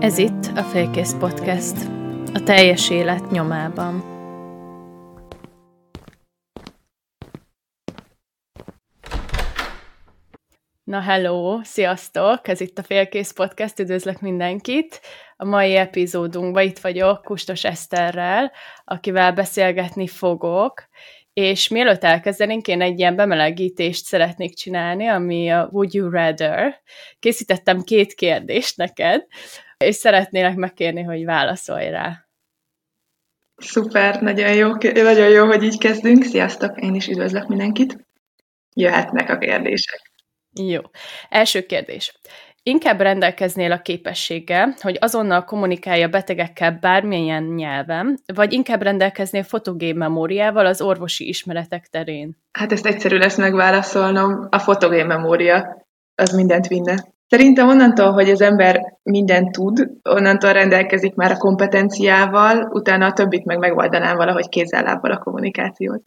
Ez itt a Félkész Podcast, a teljes élet nyomában. Na hello, sziasztok! Ez itt a Félkész Podcast, üdvözlök mindenkit! A mai epizódunkban itt vagyok Kustos Eszterrel, akivel beszélgetni fogok, és mielőtt elkezdenénk, én egy ilyen bemelegítést szeretnék csinálni, ami a Would You Rather. Készítettem két kérdést neked, és szeretnélek megkérni, hogy válaszolj rá. Szuper, nagyon jó, nagyon jó, hogy így kezdünk. Sziasztok, én is üdvözlök mindenkit. Jöhetnek a kérdések. Jó. Első kérdés. Inkább rendelkeznél a képességgel, hogy azonnal kommunikálja a betegekkel bármilyen nyelven, vagy inkább rendelkeznél fotogén memóriával az orvosi ismeretek terén? Hát ezt egyszerű lesz megválaszolnom. A fotogén memória az mindent vinne. Szerintem onnantól, hogy az ember mindent tud, onnantól rendelkezik már a kompetenciával, utána a többit meg megoldanám valahogy kézzel-lábbal a kommunikációt.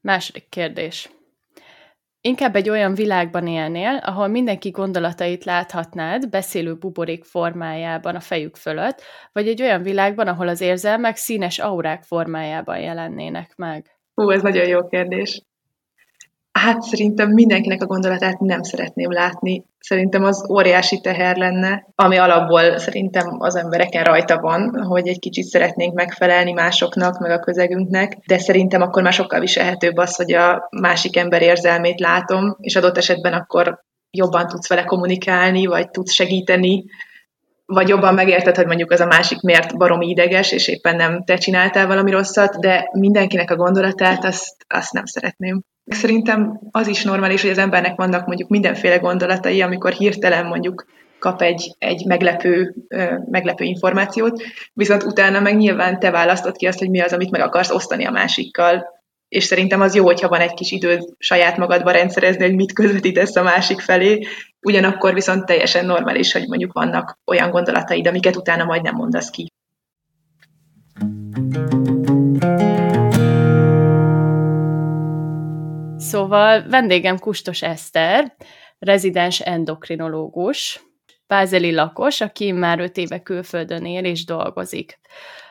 Második kérdés. Inkább egy olyan világban élnél, ahol mindenki gondolatait láthatnád beszélő buborék formájában a fejük fölött, vagy egy olyan világban, ahol az érzelmek színes aurák formájában jelennének meg? Hú, ez nagyon jó kérdés. Hát szerintem mindenkinek a gondolatát nem szeretném látni. Szerintem az óriási teher lenne, ami alapból szerintem az embereken rajta van, hogy egy kicsit szeretnénk megfelelni másoknak, meg a közegünknek, de szerintem akkor már sokkal viselhetőbb az, hogy a másik ember érzelmét látom, és adott esetben akkor jobban tudsz vele kommunikálni, vagy tudsz segíteni, vagy jobban megérted, hogy mondjuk az a másik miért baromi ideges, és éppen nem te csináltál valami rosszat, de mindenkinek a gondolatát azt, azt nem szeretném. Szerintem az is normális, hogy az embernek vannak mondjuk mindenféle gondolatai, amikor hirtelen mondjuk kap egy, egy meglepő, meglepő információt, viszont utána meg nyilván te választod ki azt, hogy mi az, amit meg akarsz osztani a másikkal. És szerintem az jó, hogyha van egy kis időd saját magadba rendszerezni, hogy mit közvetítesz a másik felé, ugyanakkor viszont teljesen normális, hogy mondjuk vannak olyan gondolataid, amiket utána majd nem mondasz ki. Szóval vendégem Kustos Eszter, rezidens endokrinológus, pázeli lakos, aki már öt éve külföldön él és dolgozik.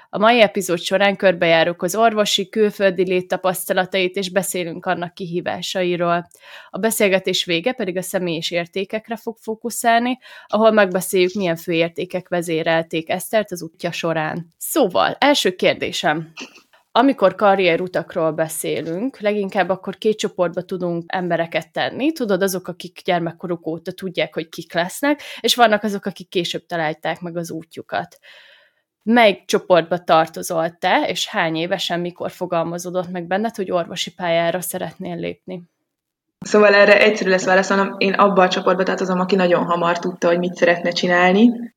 A mai epizód során körbejárok az orvosi külföldi léttapasztalatait, és beszélünk annak kihívásairól. A beszélgetés vége pedig a személyis értékekre fog fókuszálni, ahol megbeszéljük, milyen fő értékek vezérelték Esztert az útja során. Szóval, első kérdésem amikor karrierutakról beszélünk, leginkább akkor két csoportba tudunk embereket tenni. Tudod, azok, akik gyermekkoruk óta tudják, hogy kik lesznek, és vannak azok, akik később találták meg az útjukat. Melyik csoportba tartozol te, és hány évesen mikor fogalmazódott meg benned, hogy orvosi pályára szeretnél lépni? Szóval erre egyszerű lesz válaszolnom. Én abba a csoportba tartozom, aki nagyon hamar tudta, hogy mit szeretne csinálni.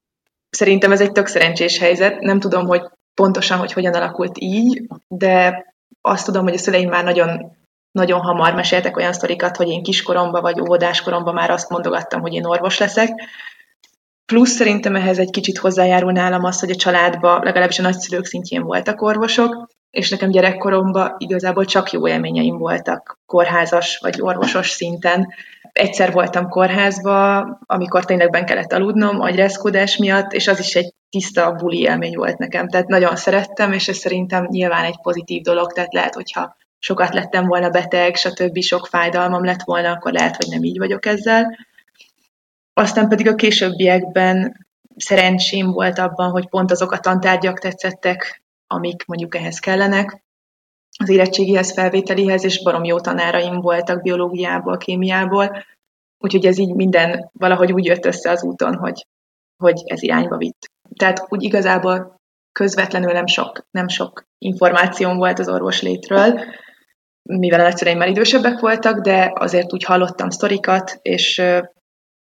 Szerintem ez egy tök szerencsés helyzet. Nem tudom, hogy pontosan, hogy hogyan alakult így, de azt tudom, hogy a szüleim már nagyon, nagyon hamar meséltek olyan sztorikat, hogy én kiskoromban vagy óvodáskoromban már azt mondogattam, hogy én orvos leszek. Plusz szerintem ehhez egy kicsit hozzájárul nálam az, hogy a családban legalábbis a nagyszülők szintjén voltak orvosok, és nekem gyerekkoromban igazából csak jó élményeim voltak kórházas vagy orvosos szinten. Egyszer voltam kórházba, amikor tényleg ben kellett aludnom agyrázkódás miatt, és az is egy tiszta buli élmény volt nekem. Tehát nagyon szerettem, és ez szerintem nyilván egy pozitív dolog, tehát lehet, hogyha sokat lettem volna beteg, stb. sok fájdalmam lett volna, akkor lehet, hogy nem így vagyok ezzel. Aztán pedig a későbbiekben szerencsém volt abban, hogy pont azok a tantárgyak tetszettek, amik mondjuk ehhez kellenek, az érettségihez, felvételihez, és barom jó tanáraim voltak biológiából, kémiából, úgyhogy ez így minden valahogy úgy jött össze az úton, hogy, hogy ez irányba vitt. Tehát úgy igazából közvetlenül nem sok, nem sok információm volt az orvos létről, mivel a nagyszüleim már idősebbek voltak, de azért úgy hallottam sztorikat, és,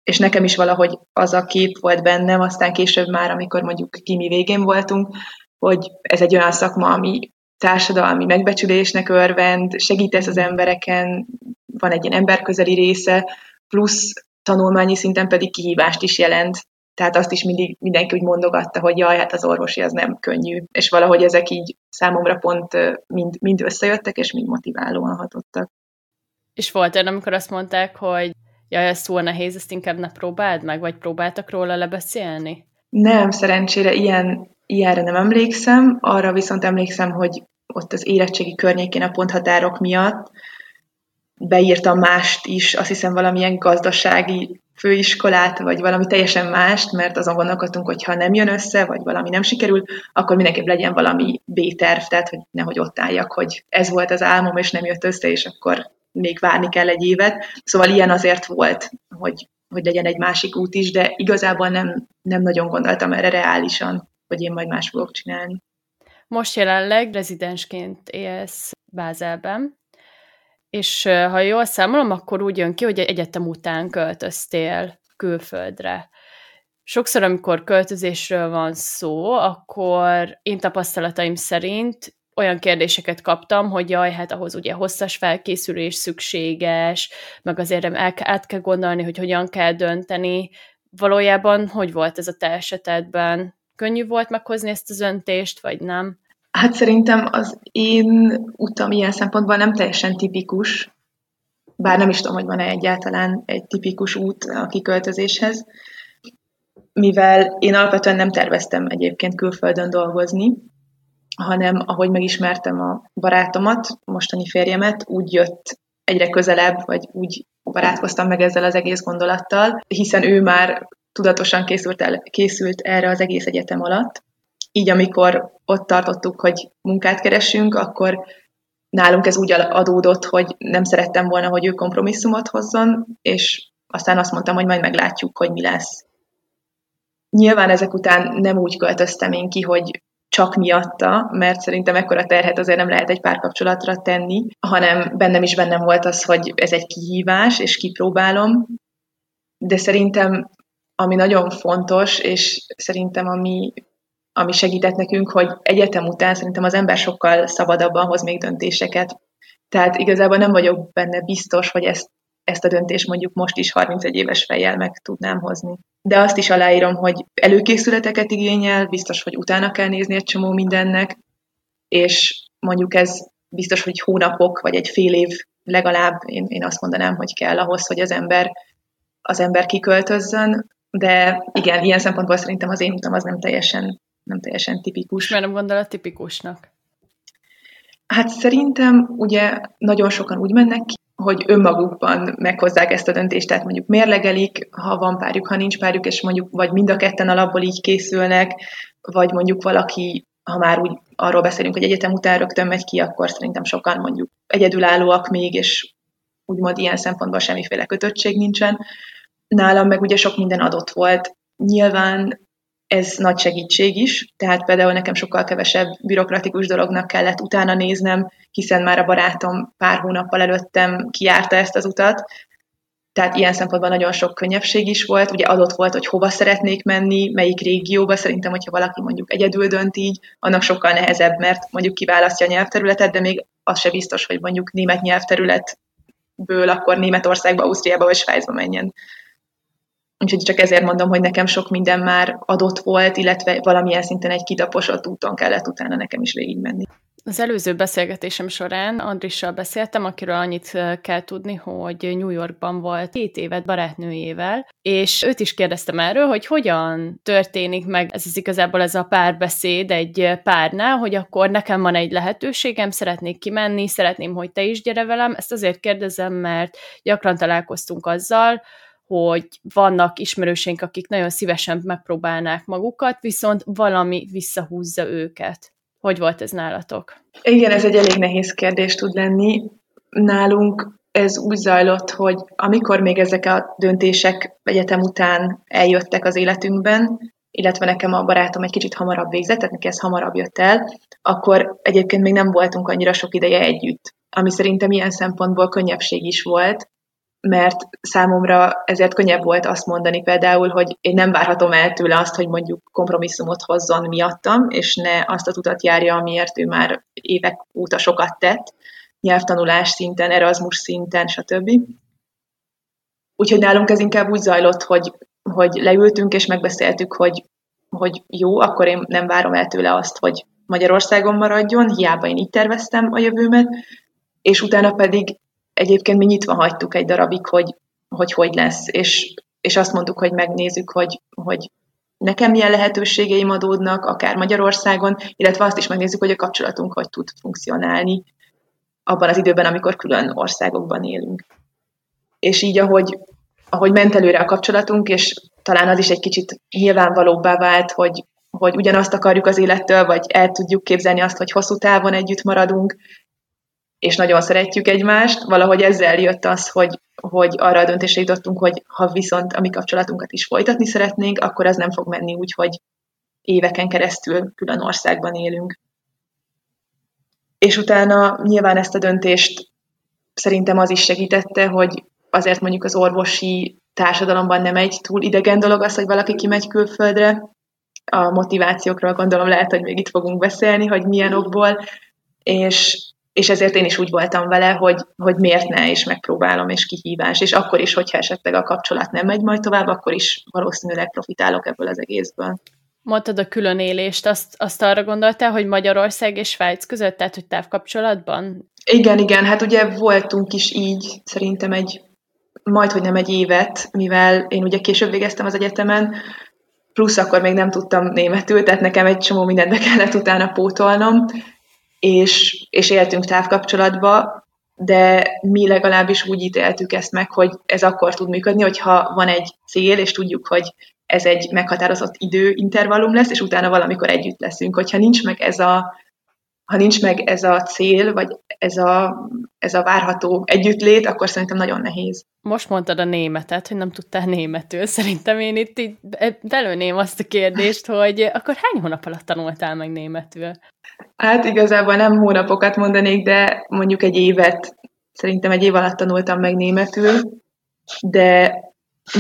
és nekem is valahogy az a kép volt bennem, aztán később már, amikor mondjuk kimi végén voltunk, hogy ez egy olyan szakma, ami társadalmi megbecsülésnek örvend, segítesz az embereken, van egy ilyen emberközeli része, plusz tanulmányi szinten pedig kihívást is jelent. Tehát azt is mindig mindenki úgy mondogatta, hogy jaj, hát az orvosi az nem könnyű. És valahogy ezek így számomra pont mind, mind összejöttek, és mind motiválóan hatottak. És volt olyan, amikor azt mondták, hogy jaj, ez túl nehéz, ezt inkább ne próbáld meg, vagy próbáltak róla lebeszélni? Nem, szerencsére ilyen, ilyenre nem emlékszem, arra viszont emlékszem, hogy ott az érettségi környékén a ponthatárok miatt beírtam mást is, azt hiszem valamilyen gazdasági főiskolát, vagy valami teljesen mást, mert azon gondolkodtunk, hogy ha nem jön össze, vagy valami nem sikerül, akkor mindenképp legyen valami B-terv, tehát hogy nehogy ott álljak, hogy ez volt az álmom, és nem jött össze, és akkor még várni kell egy évet. Szóval ilyen azért volt, hogy, hogy legyen egy másik út is, de igazából nem, nem nagyon gondoltam erre reálisan, hogy én majd más fogok csinálni. Most jelenleg rezidensként élsz Bázelben, és ha jól számolom, akkor úgy jön ki, hogy egyetem után költöztél külföldre. Sokszor, amikor költözésről van szó, akkor én tapasztalataim szerint olyan kérdéseket kaptam, hogy jaj, hát ahhoz ugye hosszas felkészülés szükséges, meg azért el, át kell gondolni, hogy hogyan kell dönteni. Valójában hogy volt ez a te esetedben? Könnyű volt meghozni ezt az döntést, vagy nem? Hát szerintem az én utam ilyen szempontból nem teljesen tipikus, bár nem is tudom, hogy van-e egyáltalán egy tipikus út a kiköltözéshez, mivel én alapvetően nem terveztem egyébként külföldön dolgozni, hanem ahogy megismertem a barátomat, mostani férjemet, úgy jött egyre közelebb, vagy úgy barátkoztam meg ezzel az egész gondolattal, hiszen ő már tudatosan készült, el, készült erre az egész egyetem alatt, így amikor ott tartottuk, hogy munkát keresünk, akkor nálunk ez úgy adódott, hogy nem szerettem volna, hogy ő kompromisszumot hozzon, és aztán azt mondtam, hogy majd meglátjuk, hogy mi lesz. Nyilván ezek után nem úgy költöztem én ki, hogy csak miatta, mert szerintem ekkora terhet azért nem lehet egy párkapcsolatra tenni, hanem bennem is bennem volt az, hogy ez egy kihívás, és kipróbálom, de szerintem ami nagyon fontos, és szerintem ami ami segített nekünk, hogy egyetem után szerintem az ember sokkal szabadabban hoz még döntéseket. Tehát igazából nem vagyok benne biztos, hogy ezt, ezt a döntést mondjuk most is 31 éves fejjel meg tudnám hozni. De azt is aláírom, hogy előkészületeket igényel, biztos, hogy utána kell nézni egy csomó mindennek, és mondjuk ez biztos, hogy hónapok, vagy egy fél év legalább, én, én azt mondanám, hogy kell ahhoz, hogy az ember, az ember kiköltözzön, de igen, ilyen szempontból szerintem az én utam az nem teljesen nem teljesen tipikus. Mert nem gondolod tipikusnak? Hát szerintem ugye nagyon sokan úgy mennek ki, hogy önmagukban meghozzák ezt a döntést, tehát mondjuk mérlegelik, ha van párjuk, ha nincs párjuk, és mondjuk vagy mind a ketten alapból így készülnek, vagy mondjuk valaki, ha már úgy arról beszélünk, hogy egyetem után rögtön megy ki, akkor szerintem sokan mondjuk egyedülállóak még, és úgymond ilyen szempontból semmiféle kötöttség nincsen. Nálam meg ugye sok minden adott volt. Nyilván ez nagy segítség is, tehát például nekem sokkal kevesebb bürokratikus dolognak kellett utána néznem, hiszen már a barátom pár hónappal előttem kiárta ezt az utat, tehát ilyen szempontból nagyon sok könnyebbség is volt. Ugye adott volt, hogy hova szeretnék menni, melyik régióba. Szerintem, hogyha valaki mondjuk egyedül dönt így, annak sokkal nehezebb, mert mondjuk kiválasztja a nyelvterületet, de még az se biztos, hogy mondjuk német nyelvterületből akkor Németországba, Ausztriába vagy Svájcba menjen. Úgyhogy csak ezért mondom, hogy nekem sok minden már adott volt, illetve valamilyen szinten egy kitaposott úton kellett utána nekem is végigmenni. Az előző beszélgetésem során Andrissal beszéltem, akiről annyit kell tudni, hogy New Yorkban volt két évet barátnőjével, és őt is kérdeztem erről, hogy hogyan történik meg ez az igazából ez a párbeszéd egy párnál, hogy akkor nekem van egy lehetőségem, szeretnék kimenni, szeretném, hogy te is gyere velem. Ezt azért kérdezem, mert gyakran találkoztunk azzal, hogy vannak ismerőseink, akik nagyon szívesen megpróbálnák magukat, viszont valami visszahúzza őket. Hogy volt ez nálatok? Igen, ez egy elég nehéz kérdés tud lenni. Nálunk ez úgy zajlott, hogy amikor még ezek a döntések egyetem után eljöttek az életünkben, illetve nekem a barátom egy kicsit hamarabb végzett, tehát neki ez hamarabb jött el, akkor egyébként még nem voltunk annyira sok ideje együtt, ami szerintem ilyen szempontból könnyebbség is volt, mert számomra ezért könnyebb volt azt mondani például, hogy én nem várhatom el tőle azt, hogy mondjuk kompromisszumot hozzon miattam, és ne azt a utat járja, amiért ő már évek óta sokat tett, nyelvtanulás szinten, Erasmus szinten, stb. Úgyhogy nálunk ez inkább úgy zajlott, hogy, hogy leültünk és megbeszéltük, hogy, hogy jó, akkor én nem várom el tőle azt, hogy Magyarországon maradjon, hiába én így terveztem a jövőmet, és utána pedig egyébként mi nyitva hagytuk egy darabig, hogy hogy, hogy lesz, és, és azt mondtuk, hogy megnézzük, hogy, hogy nekem milyen lehetőségeim adódnak, akár Magyarországon, illetve azt is megnézzük, hogy a kapcsolatunk hogy tud funkcionálni abban az időben, amikor külön országokban élünk. És így, ahogy, ahogy ment előre a kapcsolatunk, és talán az is egy kicsit nyilvánvalóbbá vált, hogy, hogy ugyanazt akarjuk az élettől, vagy el tudjuk képzelni azt, hogy hosszú távon együtt maradunk, és nagyon szeretjük egymást. Valahogy ezzel jött az, hogy, hogy arra a döntésre jutottunk, hogy ha viszont a mi kapcsolatunkat is folytatni szeretnénk, akkor az nem fog menni úgy, hogy éveken keresztül külön országban élünk. És utána nyilván ezt a döntést szerintem az is segítette, hogy azért mondjuk az orvosi társadalomban nem egy túl idegen dolog az, hogy valaki kimegy külföldre. A motivációkról gondolom lehet, hogy még itt fogunk beszélni, hogy milyen okból, és, és ezért én is úgy voltam vele, hogy, hogy miért ne, és megpróbálom, és kihívás. És akkor is, hogyha esetleg a kapcsolat nem megy majd tovább, akkor is valószínűleg profitálok ebből az egészből. Mondtad a különélést, azt, azt arra gondoltál, hogy Magyarország és Svájc között, tehát hogy távkapcsolatban? Igen, igen, hát ugye voltunk is így, szerintem egy, majd, hogy nem egy évet, mivel én ugye később végeztem az egyetemen, plusz akkor még nem tudtam németül, tehát nekem egy csomó mindent be kellett utána pótolnom, és, és éltünk távkapcsolatba, de mi legalábbis úgy ítéltük ezt meg, hogy ez akkor tud működni, hogyha van egy cél, és tudjuk, hogy ez egy meghatározott időintervallum lesz, és utána valamikor együtt leszünk. Hogyha nincs meg ez a, ha nincs meg ez a cél, vagy ez a, ez a várható együttlét, akkor szerintem nagyon nehéz. Most mondtad a németet, hogy nem tudtál németül. Szerintem én itt, itt belőném azt a kérdést, hogy akkor hány hónap alatt tanultál meg németül? Hát igazából nem hónapokat mondanék, de mondjuk egy évet, szerintem egy év alatt tanultam meg németül, de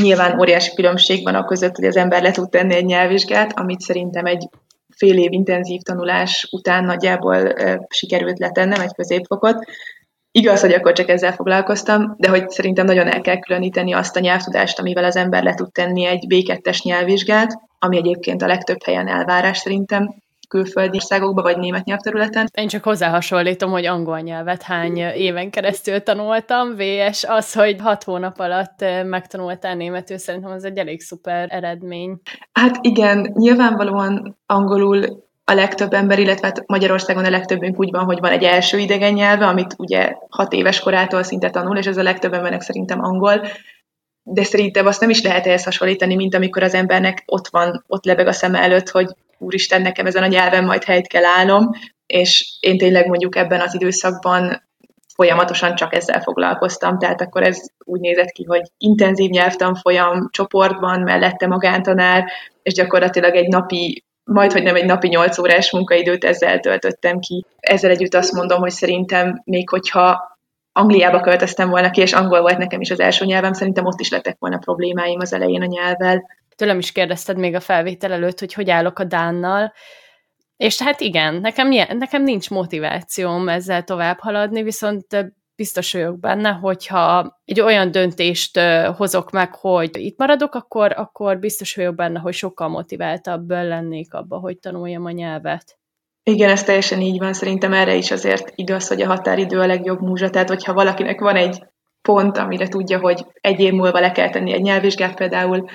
nyilván óriási különbség van a között, hogy az ember le tud tenni egy nyelvvizsgát, amit szerintem egy fél év intenzív tanulás után nagyjából sikerült letennem egy középfokot. Igaz, hogy akkor csak ezzel foglalkoztam, de hogy szerintem nagyon el kell különíteni azt a nyelvtudást, amivel az ember le tud tenni egy B2-es nyelvvizsgát, ami egyébként a legtöbb helyen elvárás szerintem, külföldi országokba, vagy német nyelvterületen. Én csak hozzáhasonlítom, hogy angol nyelvet hány éven keresztül tanultam, VS az, hogy hat hónap alatt eh, megtanultál németül, szerintem az egy elég szuper eredmény. Hát igen, nyilvánvalóan angolul a legtöbb ember, illetve hát Magyarországon a legtöbbünk úgy van, hogy van egy első idegen nyelve, amit ugye hat éves korától szinte tanul, és ez a legtöbb embernek szerintem angol, de szerintem azt nem is lehet ehhez hasonlítani, mint amikor az embernek ott van, ott lebeg a szem előtt, hogy úristen, nekem ezen a nyelven majd helyt kell állnom, és én tényleg mondjuk ebben az időszakban folyamatosan csak ezzel foglalkoztam, tehát akkor ez úgy nézett ki, hogy intenzív nyelvtanfolyam csoportban, mellette magántanár, és gyakorlatilag egy napi majd, hogy nem egy napi 8 órás munkaidőt ezzel töltöttem ki. Ezzel együtt azt mondom, hogy szerintem még hogyha Angliába költöztem volna ki, és angol volt nekem is az első nyelvem, szerintem ott is lettek volna problémáim az elején a nyelvvel tőlem is kérdezted még a felvétel előtt, hogy hogy állok a Dánnal, és hát igen, nekem, nekem nincs motivációm ezzel tovább haladni, viszont biztos vagyok benne, hogyha egy olyan döntést hozok meg, hogy itt maradok, akkor, akkor biztos vagyok benne, hogy sokkal motiváltabb lennék abba, hogy tanuljam a nyelvet. Igen, ez teljesen így van. Szerintem erre is azért igaz, hogy a határidő a legjobb múzsa. Tehát, hogyha valakinek van egy pont, amire tudja, hogy egy év múlva le kell tenni egy nyelvvizsgát például,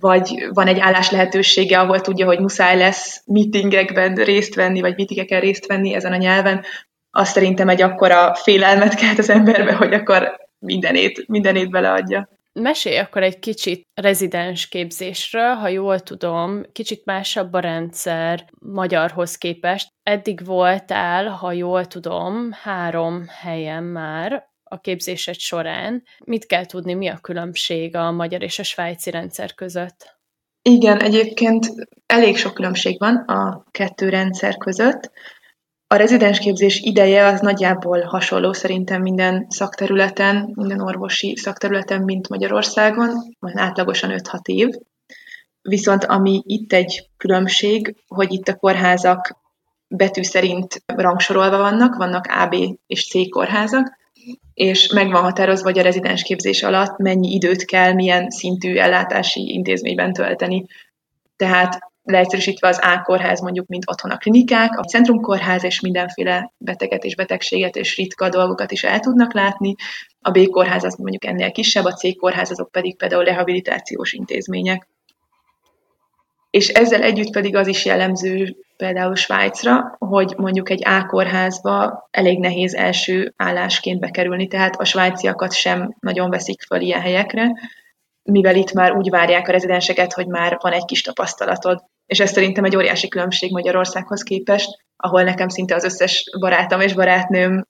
vagy van egy állás lehetősége, ahol tudja, hogy muszáj lesz meetingekben részt venni, vagy meetingeken részt venni ezen a nyelven, azt szerintem egy akkora félelmet kelt az emberbe, hogy akkor mindenét, mindenét beleadja. Mesélj akkor egy kicsit rezidens képzésről, ha jól tudom, kicsit másabb a rendszer magyarhoz képest. Eddig voltál, ha jól tudom, három helyen már, a képzésed során. Mit kell tudni, mi a különbség a magyar és a svájci rendszer között? Igen, egyébként elég sok különbség van a kettő rendszer között. A rezidensképzés ideje az nagyjából hasonló szerintem minden szakterületen, minden orvosi szakterületen, mint Magyarországon, majd átlagosan 5-6 év. Viszont ami itt egy különbség, hogy itt a kórházak betű szerint rangsorolva vannak, vannak AB és C kórházak, és meg van határozva, hogy a rezidens képzés alatt mennyi időt kell, milyen szintű ellátási intézményben tölteni. Tehát leegyszerűsítve az A kórház mondjuk, mint otthon a klinikák, a centrumkórház és mindenféle beteget és betegséget és ritka dolgokat is el tudnak látni, a B kórház az mondjuk ennél kisebb, a C kórház azok pedig például rehabilitációs intézmények. És ezzel együtt pedig az is jellemző például Svájcra, hogy mondjuk egy A-kórházba elég nehéz első állásként bekerülni, tehát a svájciakat sem nagyon veszik föl ilyen helyekre, mivel itt már úgy várják a rezidenseket, hogy már van egy kis tapasztalatod. És ez szerintem egy óriási különbség Magyarországhoz képest, ahol nekem szinte az összes barátom és barátnőm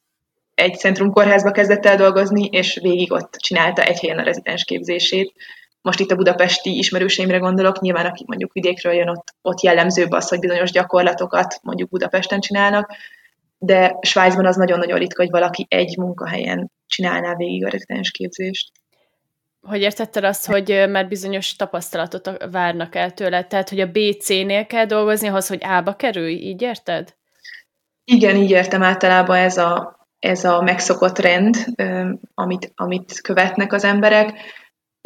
egy centrumkórházba kezdett el dolgozni, és végig ott csinálta egy helyen a rezidens képzését. Most itt a budapesti ismerőseimre gondolok, nyilván aki mondjuk vidékről jön, ott, ott jellemzőbb az, hogy bizonyos gyakorlatokat mondjuk Budapesten csinálnak, de Svájcban az nagyon-nagyon ritka, hogy valaki egy munkahelyen csinálná végig a rezidens képzést. Hogy értetted azt, hogy már bizonyos tapasztalatot várnak el tőle, tehát hogy a BC-nél kell dolgozni ahhoz, hogy A-ba kerülj, így érted? Igen, így értem általában ez a, ez a megszokott rend, amit, amit követnek az emberek,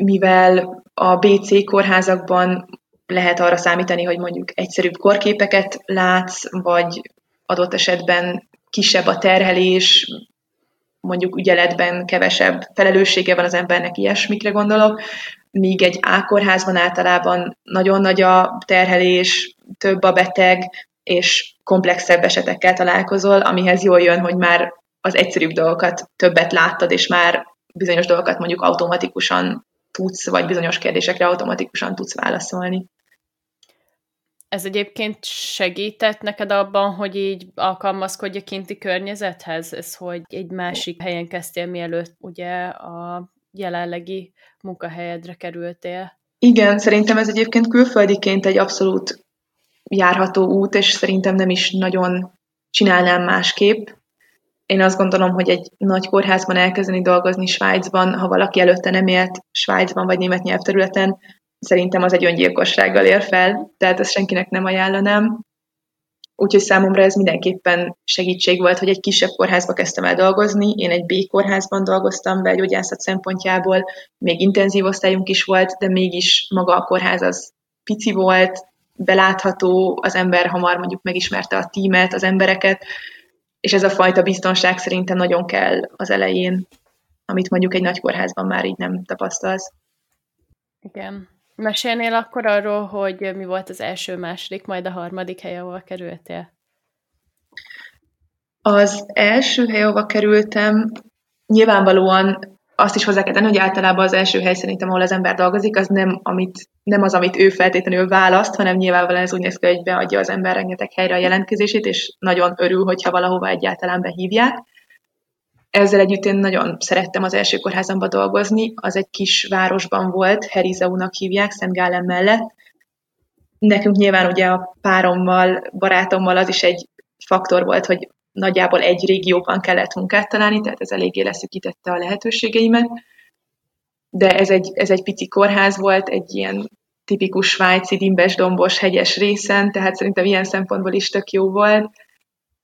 mivel a BC kórházakban lehet arra számítani, hogy mondjuk egyszerűbb korképeket látsz, vagy adott esetben kisebb a terhelés, mondjuk ügyeletben kevesebb felelőssége van az embernek, ilyesmikre gondolok, míg egy ákorházban általában nagyon nagy a terhelés, több a beteg, és komplexebb esetekkel találkozol, amihez jól jön, hogy már az egyszerűbb dolgokat többet láttad, és már bizonyos dolgokat mondjuk automatikusan tudsz, vagy bizonyos kérdésekre automatikusan tudsz válaszolni. Ez egyébként segített neked abban, hogy így alkalmazkodj a kinti környezethez? Ez, hogy egy másik helyen kezdtél, mielőtt ugye a jelenlegi munkahelyedre kerültél? Igen, szerintem ez egyébként külföldiként egy abszolút járható út, és szerintem nem is nagyon csinálnám másképp. Én azt gondolom, hogy egy nagy kórházban elkezdeni dolgozni Svájcban, ha valaki előtte nem élt Svájcban vagy német nyelvterületen, szerintem az egy öngyilkossággal ér fel, tehát ezt senkinek nem ajánlanám. Úgyhogy számomra ez mindenképpen segítség volt, hogy egy kisebb kórházba kezdtem el dolgozni. Én egy B kórházban dolgoztam belgyógyászat szempontjából, még intenzív osztályunk is volt, de mégis maga a kórház az pici volt, belátható, az ember hamar mondjuk megismerte a tímet, az embereket, és ez a fajta biztonság szerintem nagyon kell az elején, amit mondjuk egy nagy kórházban már így nem tapasztalsz. Igen. Mesélnél akkor arról, hogy mi volt az első, második, majd a harmadik hely, ahol kerültél? Az első hely, ahova kerültem, nyilvánvalóan azt is hozzá kell tenni, hogy általában az első hely szerintem, ahol az ember dolgozik, az nem, amit, nem az, amit ő feltétlenül választ, hanem nyilvánvalóan ez úgy néz ki, hogy beadja az ember rengeteg helyre a jelentkezését, és nagyon örül, hogyha valahova egyáltalán behívják. Ezzel együtt én nagyon szerettem az első kórházamba dolgozni, az egy kis városban volt, Herizeunak hívják, Szent Gálem mellett. Nekünk nyilván ugye a párommal, barátommal az is egy faktor volt, hogy nagyjából egy régióban kellett munkát találni, tehát ez eléggé leszűkítette a lehetőségeimet. De ez egy, ez egy pici kórház volt, egy ilyen tipikus svájci dimbes dombos hegyes részen, tehát szerintem ilyen szempontból is tök jó volt,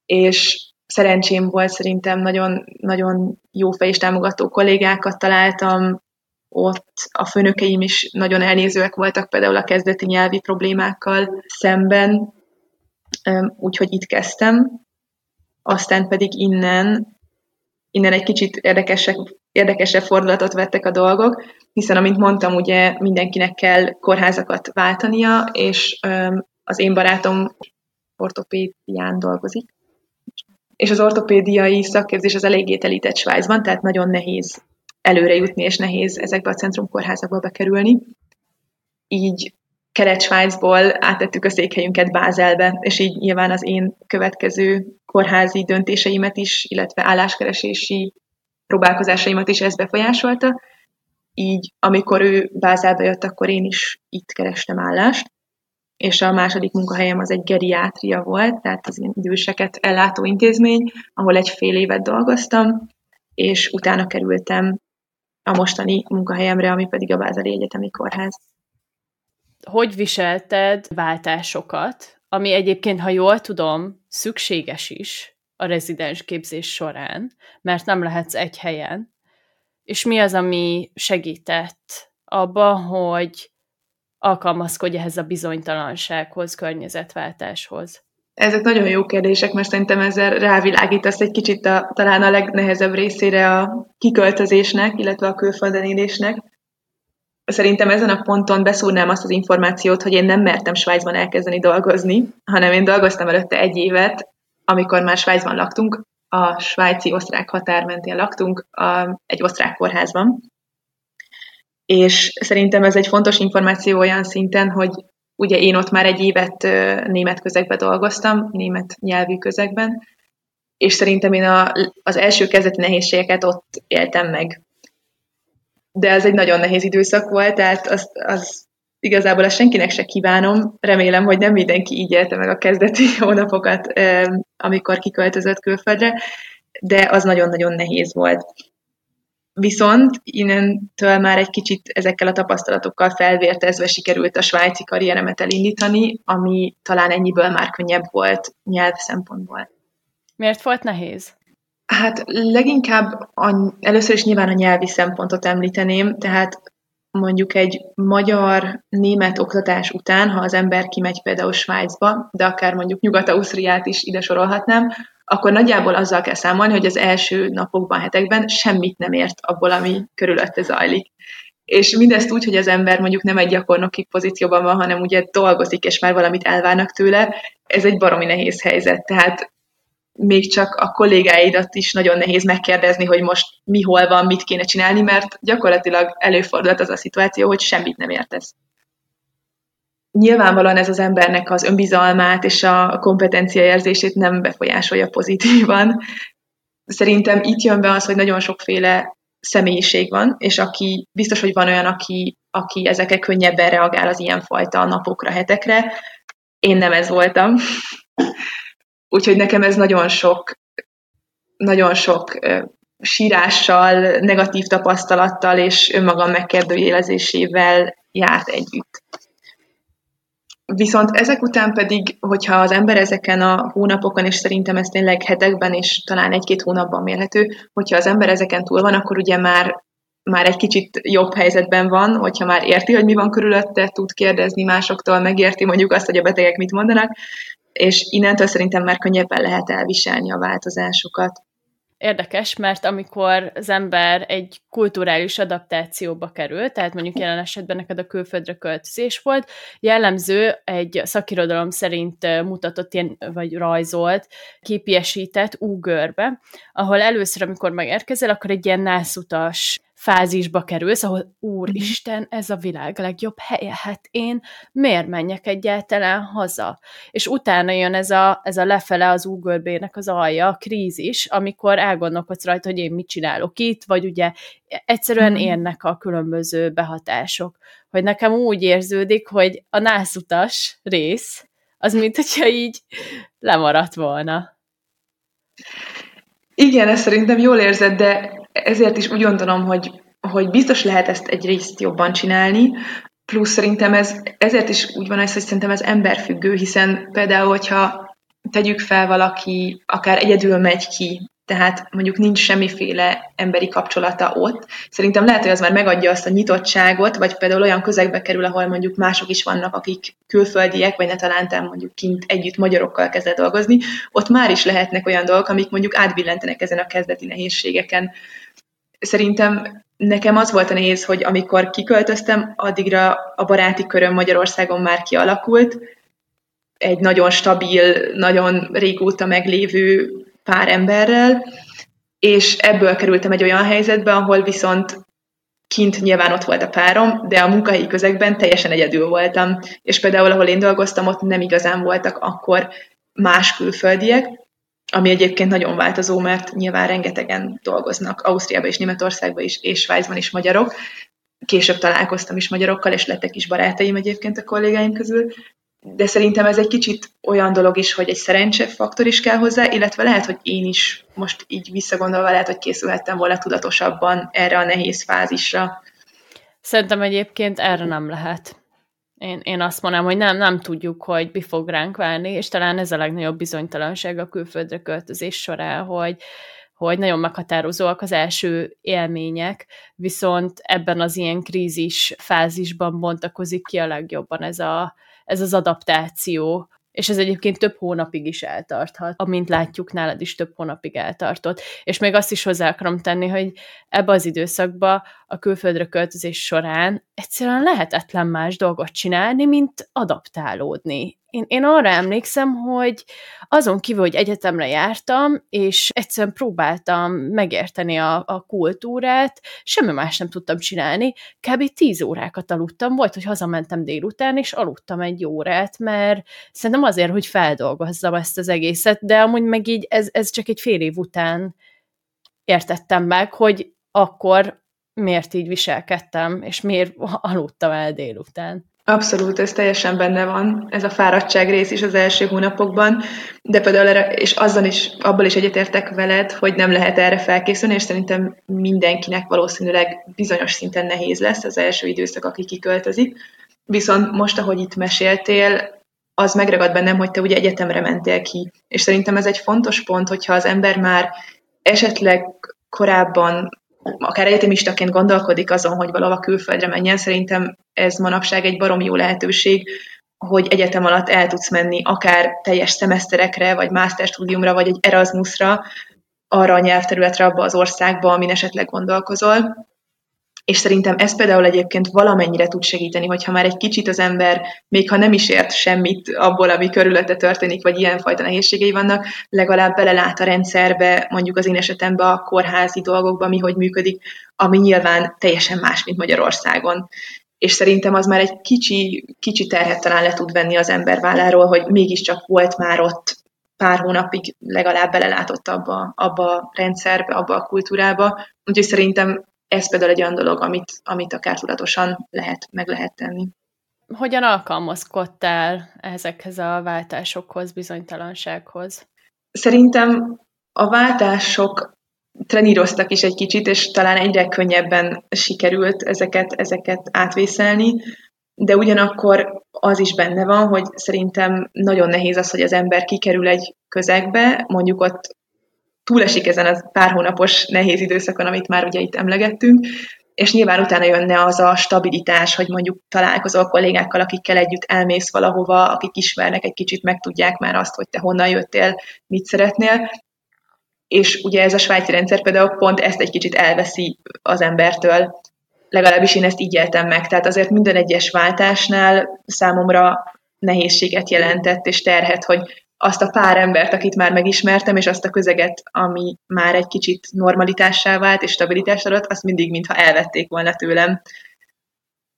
és szerencsém volt szerintem nagyon, nagyon jó fej és támogató kollégákat találtam, ott a főnökeim is nagyon elnézőek voltak például a kezdeti nyelvi problémákkal szemben, úgyhogy itt kezdtem. Aztán pedig innen, innen egy kicsit érdekesebb, érdekesebb fordulatot vettek a dolgok, hiszen amint mondtam, ugye mindenkinek kell kórházakat váltania, és az én barátom ortopédián dolgozik, és az ortopédiai szakképzés az eléggé telített Svájcban, tehát nagyon nehéz előre jutni, és nehéz ezekbe a centrumkórházakba bekerülni. Így Kelet-Svájcból áttettük a székhelyünket Bázelbe, és így nyilván az én következő kórházi döntéseimet is, illetve álláskeresési próbálkozásaimat is ez befolyásolta. Így amikor ő Bázelbe jött, akkor én is itt kerestem állást és a második munkahelyem az egy geriátria volt, tehát az ilyen időseket ellátó intézmény, ahol egy fél évet dolgoztam, és utána kerültem a mostani munkahelyemre, ami pedig a Bázeli Egyetemi Kórház. Hogy viselted váltásokat, ami egyébként, ha jól tudom, szükséges is a rezidens képzés során, mert nem lehetsz egy helyen, és mi az, ami segített abban, hogy alkalmazkodj ehhez a bizonytalansághoz, környezetváltáshoz? Ezek nagyon jó kérdések, mert szerintem ezzel rávilágítasz egy kicsit a, talán a legnehezebb részére a kiköltözésnek, illetve a külföldön élésnek. Szerintem ezen a ponton beszúrnám azt az információt, hogy én nem mertem Svájcban elkezdeni dolgozni, hanem én dolgoztam előtte egy évet, amikor már Svájcban laktunk, a svájci-osztrák határ mentén laktunk, a, egy osztrák kórházban. És szerintem ez egy fontos információ olyan szinten, hogy ugye én ott már egy évet német közegben dolgoztam, német nyelvű közegben, és szerintem én a, az első kezdeti nehézségeket ott éltem meg. De ez egy nagyon nehéz időszak volt, tehát az, az igazából ezt senkinek se kívánom. Remélem, hogy nem mindenki így élte meg a kezdeti hónapokat, amikor kiköltözött külföldre, de az nagyon-nagyon nehéz volt. Viszont innentől már egy kicsit ezekkel a tapasztalatokkal felvértezve sikerült a svájci karrieremet elindítani, ami talán ennyiből már könnyebb volt nyelv szempontból. Miért volt nehéz? Hát leginkább a, először is nyilván a nyelvi szempontot említeném, tehát mondjuk egy magyar-német oktatás után, ha az ember kimegy például Svájcba, de akár mondjuk Nyugat-Ausztriát is ide sorolhatnám, akkor nagyjából azzal kell számolni, hogy az első napokban, hetekben semmit nem ért abból, ami körülötte zajlik. És mindezt úgy, hogy az ember mondjuk nem egy gyakornoki pozícióban van, hanem ugye dolgozik, és már valamit elvárnak tőle, ez egy baromi nehéz helyzet. Tehát még csak a kollégáidat is nagyon nehéz megkérdezni, hogy most mi hol van, mit kéne csinálni, mert gyakorlatilag előfordulhat az a szituáció, hogy semmit nem értesz. Nyilvánvalóan ez az embernek az önbizalmát és a kompetenciaérzését nem befolyásolja pozitívan. Szerintem itt jön be az, hogy nagyon sokféle személyiség van, és aki biztos, hogy van olyan, aki, aki ezekre könnyebben reagál az ilyenfajta napokra, hetekre. Én nem ez voltam. Úgyhogy nekem ez nagyon sok, nagyon sok sírással, negatív tapasztalattal és önmagam megkérdőjelezésével járt együtt. Viszont ezek után pedig, hogyha az ember ezeken a hónapokon, és szerintem ez tényleg hetekben és talán egy-két hónapban mérhető, hogyha az ember ezeken túl van, akkor ugye már már egy kicsit jobb helyzetben van, hogyha már érti, hogy mi van körülötte, tud kérdezni másoktól, megérti mondjuk azt, hogy a betegek mit mondanak, és innentől szerintem már könnyebben lehet elviselni a változásokat. Érdekes, mert amikor az ember egy kulturális adaptációba kerül, tehát mondjuk jelen esetben neked a külföldre költözés volt, jellemző egy szakirodalom szerint mutatott ilyen, vagy rajzolt, képiesített úgörbe, ahol először, amikor megérkezel, akkor egy ilyen nászutas fázisba kerülsz, ahol úristen, ez a világ legjobb helye, hát én miért menjek egyáltalán haza? És utána jön ez a, ez a lefele az úgörbének az alja, a krízis, amikor elgondolkodsz rajta, hogy én mit csinálok itt, vagy ugye egyszerűen mm. érnek a különböző behatások. Hogy nekem úgy érződik, hogy a nászutas rész, az mint hogyha így lemaradt volna. Igen, ezt szerintem jól érzed, de ezért is úgy gondolom, hogy, hogy biztos lehet ezt egy részt jobban csinálni, plusz szerintem ez, ezért is úgy van ez, hogy szerintem ez emberfüggő, hiszen például, hogyha tegyük fel valaki, akár egyedül megy ki tehát mondjuk nincs semmiféle emberi kapcsolata ott. Szerintem lehet, hogy az már megadja azt a nyitottságot, vagy például olyan közegbe kerül, ahol mondjuk mások is vannak, akik külföldiek, vagy ne talán mondjuk kint együtt magyarokkal kezd dolgozni, ott már is lehetnek olyan dolgok, amik mondjuk átbillentenek ezen a kezdeti nehézségeken. Szerintem nekem az volt a nehéz, hogy amikor kiköltöztem, addigra a baráti köröm Magyarországon már kialakult, egy nagyon stabil, nagyon régóta meglévő pár emberrel, és ebből kerültem egy olyan helyzetbe, ahol viszont kint nyilván ott volt a párom, de a munkahelyi közegben teljesen egyedül voltam. És például, ahol én dolgoztam, ott nem igazán voltak akkor más külföldiek, ami egyébként nagyon változó, mert nyilván rengetegen dolgoznak Ausztriában és Németországban is, és Svájcban is magyarok. Később találkoztam is magyarokkal, és lettek is barátaim egyébként a kollégáim közül, de szerintem ez egy kicsit olyan dolog is, hogy egy szerencsefaktor is kell hozzá, illetve lehet, hogy én is most így visszagondolva lehet, hogy készülhettem volna tudatosabban erre a nehéz fázisra. Szerintem egyébként erre nem lehet. Én, én azt mondom, hogy nem, nem tudjuk, hogy mi fog ránk várni, és talán ez a legnagyobb bizonytalanság a külföldre költözés során, hogy, hogy nagyon meghatározóak az első élmények, viszont ebben az ilyen krízis fázisban bontakozik ki a legjobban ez a, ez az adaptáció, és ez egyébként több hónapig is eltarthat, amint látjuk, nálad is több hónapig eltartott. És még azt is hozzá akarom tenni, hogy ebbe az időszakba a külföldre költözés során egyszerűen lehetetlen más dolgot csinálni, mint adaptálódni. Én, én arra emlékszem, hogy azon kívül, hogy egyetemre jártam, és egyszerűen próbáltam megérteni a, a kultúrát, semmi más nem tudtam csinálni, kb. tíz órákat aludtam, volt, hogy hazamentem délután, és aludtam egy órát, mert szerintem azért, hogy feldolgozzam ezt az egészet, de amúgy meg így ez, ez csak egy fél év után értettem meg, hogy akkor miért így viselkedtem, és miért aludtam el délután. Abszolút, ez teljesen benne van, ez a fáradtság rész is az első hónapokban, de például és azzal is, abból is egyetértek veled, hogy nem lehet erre felkészülni, és szerintem mindenkinek valószínűleg bizonyos szinten nehéz lesz az első időszak, aki kiköltözik. Viszont most, ahogy itt meséltél, az megragad bennem, hogy te ugye egyetemre mentél ki, és szerintem ez egy fontos pont, hogyha az ember már esetleg korábban akár egyetemistaként gondolkodik azon, hogy valahova külföldre menjen, szerintem ez manapság egy barom jó lehetőség, hogy egyetem alatt el tudsz menni akár teljes szemeszterekre, vagy masterstudiumra, vagy egy Erasmusra, arra a nyelvterületre, abba az országba, amin esetleg gondolkozol és szerintem ez például egyébként valamennyire tud segíteni, hogyha már egy kicsit az ember, még ha nem is ért semmit abból, ami körülötte történik, vagy ilyenfajta nehézségei vannak, legalább belelát a rendszerbe, mondjuk az én esetemben a kórházi dolgokba, mi hogy működik, ami nyilván teljesen más, mint Magyarországon. És szerintem az már egy kicsi, kicsi terhet talán le tud venni az ember válláról, hogy mégiscsak volt már ott pár hónapig legalább belelátott abba, abba a rendszerbe, abba a kultúrába. Úgyhogy szerintem ez például egy olyan dolog, amit, amit akár tudatosan lehet, meg lehet tenni. Hogyan alkalmazkodtál ezekhez a váltásokhoz, bizonytalansághoz? Szerintem a váltások treníroztak is egy kicsit, és talán egyre könnyebben sikerült ezeket, ezeket átvészelni, de ugyanakkor az is benne van, hogy szerintem nagyon nehéz az, hogy az ember kikerül egy közegbe, mondjuk ott túlesik ezen a pár hónapos nehéz időszakon, amit már ugye itt emlegettünk, és nyilván utána jönne az a stabilitás, hogy mondjuk találkozol kollégákkal, akikkel együtt elmész valahova, akik ismernek egy kicsit, megtudják már azt, hogy te honnan jöttél, mit szeretnél, és ugye ez a svájci rendszer például pont ezt egy kicsit elveszi az embertől, legalábbis én ezt így éltem meg, tehát azért minden egyes váltásnál számomra nehézséget jelentett és terhet, hogy azt a pár embert, akit már megismertem, és azt a közeget, ami már egy kicsit normalitássá vált és stabilitást adott, azt mindig, mintha elvették volna tőlem.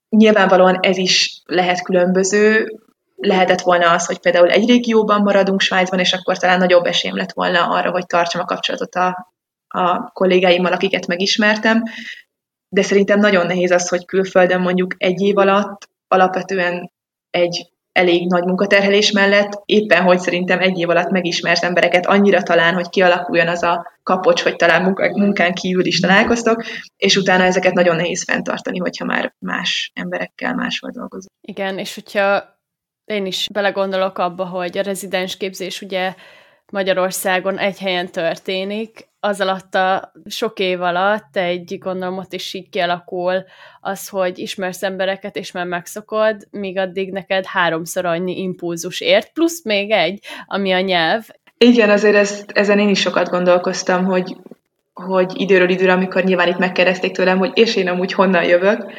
Nyilvánvalóan ez is lehet különböző, lehetett volna az, hogy például egy régióban maradunk Svájcban, és akkor talán nagyobb esélyem lett volna arra, hogy tartsam a kapcsolatot a, a kollégáimmal, akiket megismertem, de szerintem nagyon nehéz az, hogy külföldön mondjuk egy év alatt alapvetően egy elég nagy munkaterhelés mellett, éppen hogy szerintem egy év alatt megismert embereket annyira talán, hogy kialakuljon az a kapocs, hogy talán munkán kívül is találkoztok, és utána ezeket nagyon nehéz fenntartani, hogyha már más emberekkel máshol dolgozunk. Igen, és hogyha én is belegondolok abba, hogy a rezidens képzés ugye Magyarországon egy helyen történik, az alatt a sok év alatt egy, gondolom ott is így kialakul az, hogy ismersz embereket, és már megszokod, míg addig neked háromszor annyi impulzus ért, plusz még egy, ami a nyelv. Igen, azért ezt, ezen én is sokat gondolkoztam, hogy, hogy időről időre, amikor nyilván itt megkérdezték tőlem, hogy és én amúgy honnan jövök,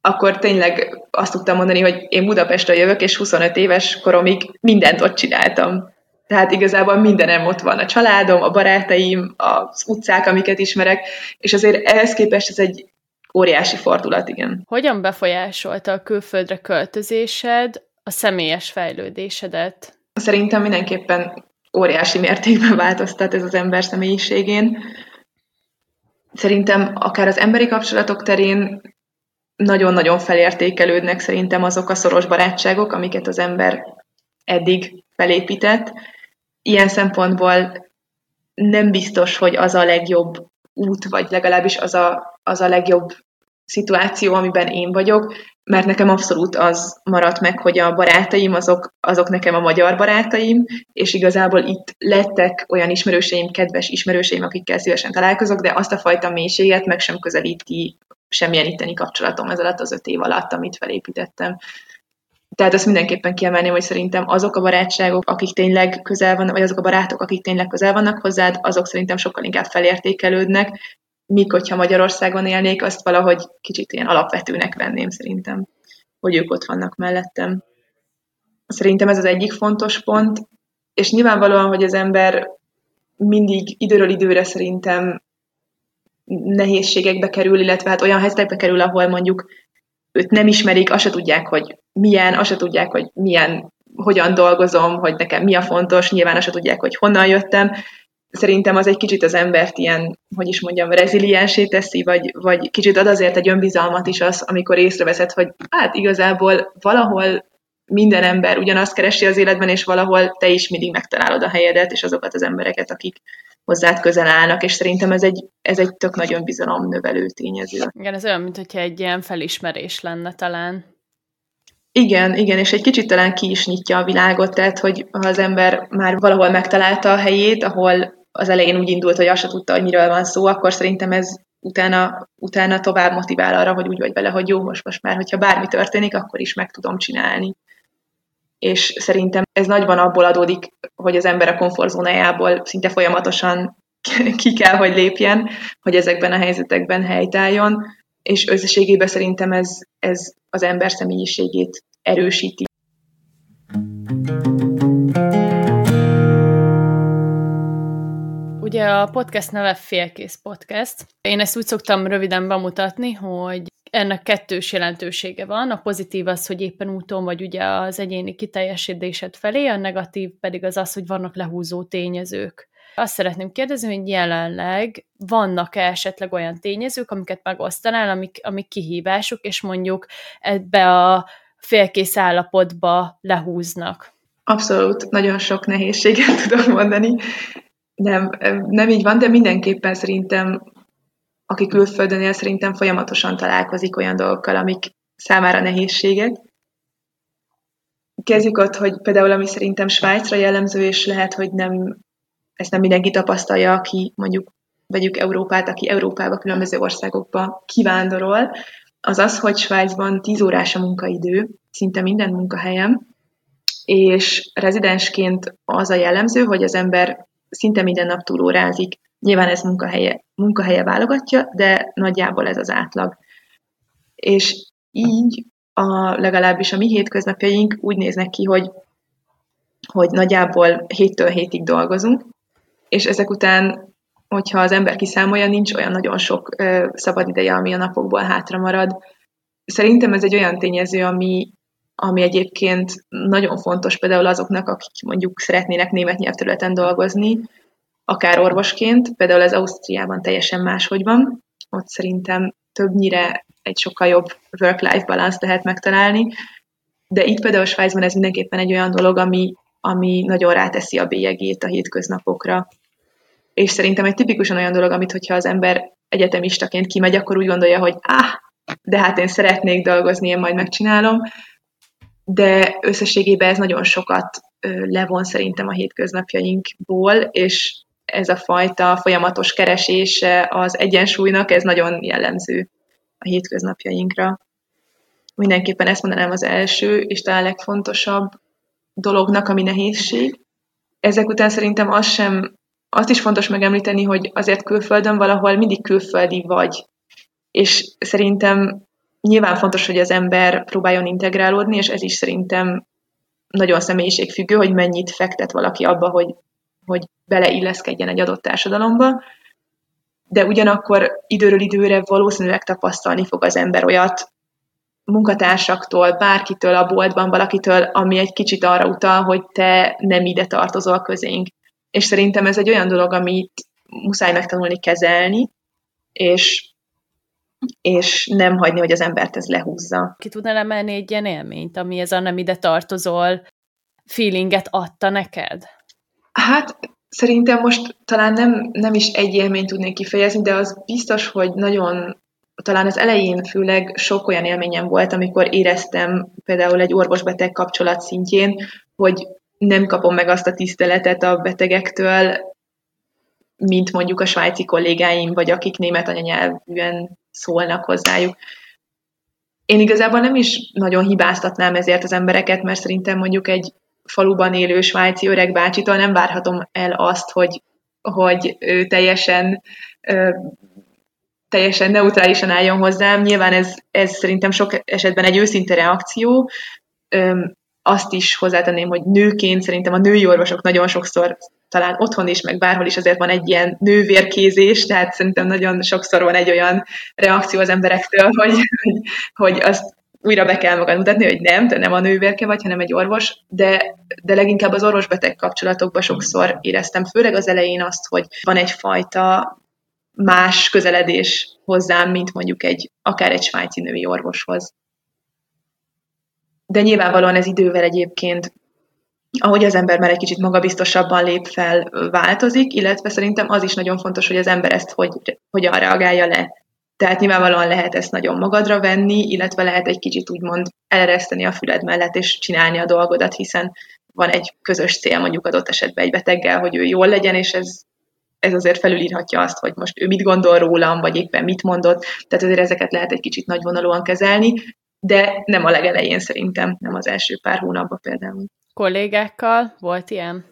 akkor tényleg azt tudtam mondani, hogy én Budapestről jövök, és 25 éves koromig mindent ott csináltam. Tehát igazából mindenem ott van, a családom, a barátaim, az utcák, amiket ismerek, és azért ehhez képest ez egy óriási fordulat, igen. Hogyan befolyásolta a külföldre költözésed a személyes fejlődésedet? Szerintem mindenképpen óriási mértékben változtat ez az ember személyiségén. Szerintem akár az emberi kapcsolatok terén nagyon-nagyon felértékelődnek szerintem azok a szoros barátságok, amiket az ember eddig felépített, ilyen szempontból nem biztos, hogy az a legjobb út, vagy legalábbis az a, az a legjobb szituáció, amiben én vagyok, mert nekem abszolút az maradt meg, hogy a barátaim azok, azok nekem a magyar barátaim, és igazából itt lettek olyan ismerőseim, kedves ismerőseim, akikkel szívesen találkozok, de azt a fajta mélységet meg sem közelíti semmilyen itteni kapcsolatom ez alatt az öt év alatt, amit felépítettem. Tehát azt mindenképpen kiemelném, hogy szerintem azok a barátságok, akik tényleg közel vannak, vagy azok a barátok, akik tényleg közel vannak hozzád, azok szerintem sokkal inkább felértékelődnek, míg hogyha Magyarországon élnék, azt valahogy kicsit ilyen alapvetőnek venném szerintem, hogy ők ott vannak mellettem. Szerintem ez az egyik fontos pont, és nyilvánvalóan, hogy az ember mindig időről időre szerintem nehézségekbe kerül, illetve hát olyan helyzetekbe kerül, ahol mondjuk őt nem ismerik, azt se tudják, hogy milyen, azt se tudják, hogy milyen, hogyan dolgozom, hogy nekem mi a fontos, nyilván azt se tudják, hogy honnan jöttem. Szerintem az egy kicsit az embert ilyen, hogy is mondjam, reziliensé teszi, vagy, vagy kicsit ad azért egy önbizalmat is az, amikor észreveszed, hogy hát igazából valahol minden ember ugyanazt keresi az életben, és valahol te is mindig megtalálod a helyedet, és azokat az embereket, akik hozzád közel állnak, és szerintem ez egy, ez egy tök nagyon bizalom növelő tényező. Igen, ez olyan, mint egy ilyen felismerés lenne talán. Igen, igen, és egy kicsit talán ki is nyitja a világot, tehát hogy ha az ember már valahol megtalálta a helyét, ahol az elején úgy indult, hogy azt se tudta, hogy miről van szó, akkor szerintem ez utána, utána tovább motivál arra, hogy úgy vagy vele, hogy jó, most, most már, hogyha bármi történik, akkor is meg tudom csinálni és szerintem ez nagyban abból adódik, hogy az ember a komfortzónájából szinte folyamatosan ki kell, hogy lépjen, hogy ezekben a helyzetekben helytálljon, és összességében szerintem ez, ez az ember személyiségét erősíti. Ugye a podcast neve Félkész Podcast. Én ezt úgy szoktam röviden bemutatni, hogy ennek kettős jelentősége van. A pozitív az, hogy éppen úton vagy ugye az egyéni kiteljesítésed felé, a negatív pedig az az, hogy vannak lehúzó tényezők. Azt szeretném kérdezni, hogy jelenleg vannak-e esetleg olyan tényezők, amiket megosztanál, amik, amik kihívások, és mondjuk ebbe a félkész állapotba lehúznak? Abszolút, nagyon sok nehézséget tudom mondani. Nem, nem így van, de mindenképpen szerintem aki külföldön él, szerintem folyamatosan találkozik olyan dolgokkal, amik számára nehézségek. Kezdjük ott, hogy például ami szerintem Svájcra jellemző, és lehet, hogy nem, ezt nem mindenki tapasztalja, aki mondjuk vegyük Európát, aki Európába, különböző országokba kivándorol, az az, hogy Svájcban 10 órás a munkaidő, szinte minden munkahelyem, és rezidensként az a jellemző, hogy az ember szinte minden nap túlórázik. Nyilván ez munkahelye, munkahelye válogatja, de nagyjából ez az átlag. És így a, legalábbis a mi hétköznapjaink úgy néznek ki, hogy, hogy nagyjából héttől hétig dolgozunk, és ezek után, hogyha az ember kiszámolja, nincs olyan nagyon sok ö, szabad ideje, ami a napokból hátra marad. Szerintem ez egy olyan tényező, ami, ami egyébként nagyon fontos például azoknak, akik mondjuk szeretnének német nyelvterületen dolgozni, akár orvosként, például az Ausztriában teljesen máshogy van, ott szerintem többnyire egy sokkal jobb work-life balance lehet megtalálni, de itt például Svájcban ez mindenképpen egy olyan dolog, ami, ami nagyon ráteszi a bélyegét a hétköznapokra. És szerintem egy tipikusan olyan dolog, amit hogyha az ember egyetemistaként kimegy, akkor úgy gondolja, hogy ah, de hát én szeretnék dolgozni, én majd megcsinálom, de összességében ez nagyon sokat levon szerintem a hétköznapjainkból, és ez a fajta folyamatos keresése az egyensúlynak, ez nagyon jellemző a hétköznapjainkra. Mindenképpen ezt mondanám az első, és talán legfontosabb dolognak, ami nehézség. Ezek után szerintem az sem, azt is fontos megemlíteni, hogy azért külföldön valahol mindig külföldi vagy. És szerintem nyilván fontos, hogy az ember próbáljon integrálódni, és ez is szerintem nagyon személyiségfüggő, hogy mennyit fektet valaki abba, hogy hogy beleilleszkedjen egy adott társadalomba, de ugyanakkor időről időre valószínűleg tapasztalni fog az ember olyat munkatársaktól, bárkitől a boltban, valakitől, ami egy kicsit arra utal, hogy te nem ide tartozol közénk. És szerintem ez egy olyan dolog, amit muszáj megtanulni kezelni, és, és nem hagyni, hogy az embert ez lehúzza. Ki tudnál emelni egy ilyen élményt, ami ez a nem ide tartozol feelinget adta neked? Hát szerintem most talán nem, nem is egy élményt tudnék kifejezni, de az biztos, hogy nagyon talán az elején főleg sok olyan élményem volt, amikor éreztem például egy orvos-beteg kapcsolat szintjén, hogy nem kapom meg azt a tiszteletet a betegektől, mint mondjuk a svájci kollégáim, vagy akik német anyanyelvűen szólnak hozzájuk. Én igazából nem is nagyon hibáztatnám ezért az embereket, mert szerintem mondjuk egy faluban élő svájci öreg bácsitól nem várhatom el azt, hogy, hogy ő teljesen teljesen neutrálisan álljon hozzám. Nyilván ez, ez szerintem sok esetben egy őszinte reakció. Azt is hozzátenném, hogy nőként szerintem a női orvosok nagyon sokszor talán otthon is, meg bárhol is azért van egy ilyen nővérkézés, tehát szerintem nagyon sokszor van egy olyan reakció az emberektől, hogy, hogy, hogy azt újra be kell magad mutatni, hogy nem, te nem a nővérke vagy, hanem egy orvos, de, de leginkább az orvos-beteg kapcsolatokban sokszor éreztem, főleg az elején azt, hogy van egyfajta más közeledés hozzám, mint mondjuk egy, akár egy svájci női orvoshoz. De nyilvánvalóan ez idővel egyébként ahogy az ember már egy kicsit magabiztosabban lép fel, változik, illetve szerintem az is nagyon fontos, hogy az ember ezt hogy, hogyan reagálja le. Tehát nyilvánvalóan lehet ezt nagyon magadra venni, illetve lehet egy kicsit úgymond elereszteni a füled mellett, és csinálni a dolgodat, hiszen van egy közös cél mondjuk adott esetben egy beteggel, hogy ő jól legyen, és ez, ez azért felülírhatja azt, hogy most ő mit gondol rólam, vagy éppen mit mondott, tehát azért ezeket lehet egy kicsit nagyvonalúan kezelni, de nem a legelején szerintem, nem az első pár hónapban például. Kollégákkal volt ilyen?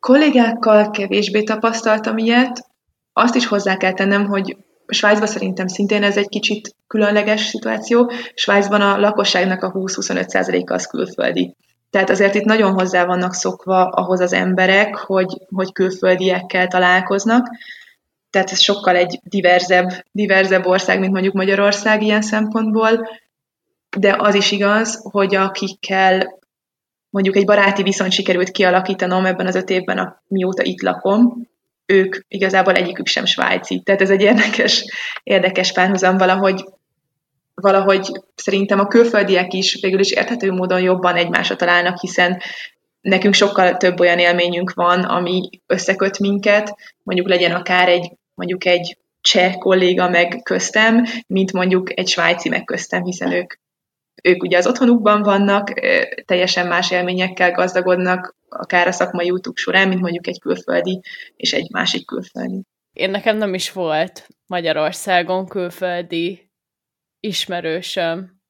Kollégákkal kevésbé tapasztaltam ilyet. Azt is hozzá kell tennem, hogy Svájcban szerintem szintén ez egy kicsit különleges szituáció. Svájcban a lakosságnak a 20-25%-a az külföldi. Tehát azért itt nagyon hozzá vannak szokva ahhoz az emberek, hogy, hogy külföldiekkel találkoznak. Tehát ez sokkal egy diverzebb, diverzebb ország, mint mondjuk Magyarország ilyen szempontból. De az is igaz, hogy akikkel mondjuk egy baráti viszont sikerült kialakítanom ebben az öt évben, mióta itt lakom, ők igazából egyikük sem svájci. Tehát ez egy érdekes, érdekes párhuzam valahogy, valahogy szerintem a külföldiek is végül is érthető módon jobban egymásra találnak, hiszen nekünk sokkal több olyan élményünk van, ami összeköt minket, mondjuk legyen akár egy, mondjuk egy cseh kolléga meg köztem, mint mondjuk egy svájci meg köztem, hiszen ők ők ugye az otthonukban vannak, teljesen más élményekkel gazdagodnak, akár a szakmai útuk során, mint mondjuk egy külföldi és egy másik külföldi. Én nekem nem is volt Magyarországon külföldi ismerősöm,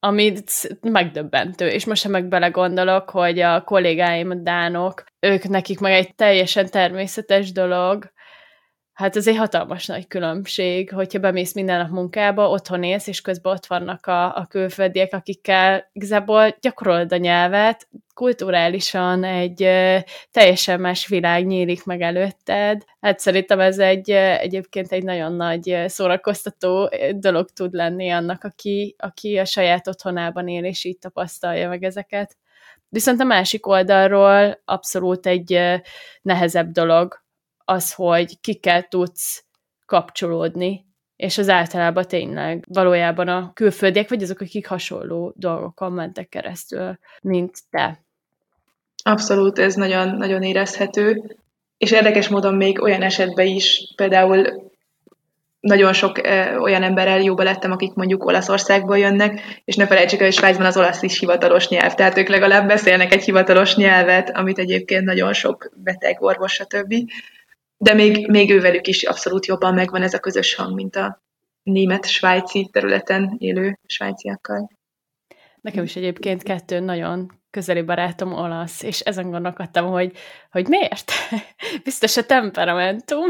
amit megdöbbentő. És most sem meg belegondolok, hogy a kollégáim, a dánok, ők nekik meg egy teljesen természetes dolog, Hát ez egy hatalmas nagy különbség, hogyha bemész minden nap munkába, otthon élsz, és közben ott vannak a, a külföldiek, akikkel igazából gyakorolod a nyelvet, kulturálisan egy e, teljesen más világ nyílik meg előtted. Hát szerintem ez egy egyébként egy nagyon nagy szórakoztató dolog tud lenni annak, aki, aki a saját otthonában él, és így tapasztalja meg ezeket. Viszont a másik oldalról abszolút egy nehezebb dolog, az, hogy kikkel tudsz kapcsolódni, és az általában tényleg valójában a külföldiek, vagy azok, akik hasonló dolgokon mentek keresztül, mint te. Abszolút, ez nagyon, nagyon érezhető, és érdekes módon még olyan esetben is, például nagyon sok ö, olyan emberrel jóba lettem, akik mondjuk Olaszországból jönnek, és ne felejtsük el, hogy Svájcban az olasz is hivatalos nyelv, tehát ők legalább beszélnek egy hivatalos nyelvet, amit egyébként nagyon sok beteg, orvos, stb de még, még ővelük is abszolút jobban megvan ez a közös hang, mint a német-svájci területen élő svájciakkal. Nekem is egyébként kettő nagyon közeli barátom olasz, és ezen gondolkodtam, hogy, hogy miért? Biztos a temperamentum.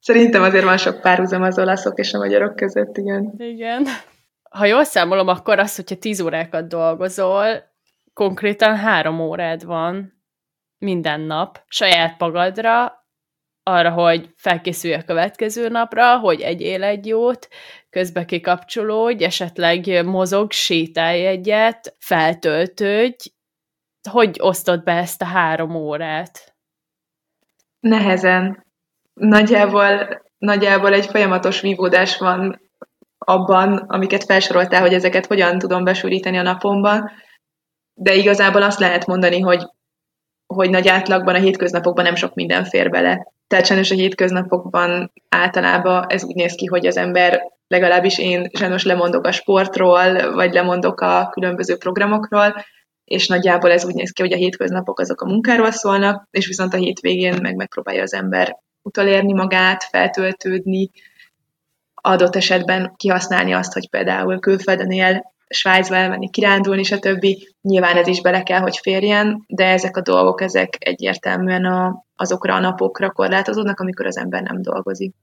Szerintem azért van sok párhuzam az olaszok és a magyarok között, igen. Igen. Ha jól számolom, akkor az, hogyha tíz órákat dolgozol, konkrétan három órád van minden nap saját magadra, arra, hogy felkészülj a következő napra, hogy egyél egy jót, közbe kikapcsolódj, esetleg mozog, sétálj egyet, feltöltődj. Hogy osztod be ezt a három órát? Nehezen. Nagyjából, nagyjából egy folyamatos vívódás van abban, amiket felsoroltál, hogy ezeket hogyan tudom besűríteni a napomban, de igazából azt lehet mondani, hogy, hogy nagy átlagban a hétköznapokban nem sok minden fér bele. Tehát sajnos a hétköznapokban általában ez úgy néz ki, hogy az ember, legalábbis én sajnos lemondok a sportról, vagy lemondok a különböző programokról, és nagyjából ez úgy néz ki, hogy a hétköznapok azok a munkáról szólnak, és viszont a hétvégén meg megpróbálja az ember utolérni magát, feltöltődni, adott esetben kihasználni azt, hogy például külföldön él, Svájcba elmenni kirándulni, stb. Nyilván ez is bele kell, hogy férjen, de ezek a dolgok, ezek egyértelműen a, azokra a napokra korlátozódnak, amikor az ember nem dolgozik.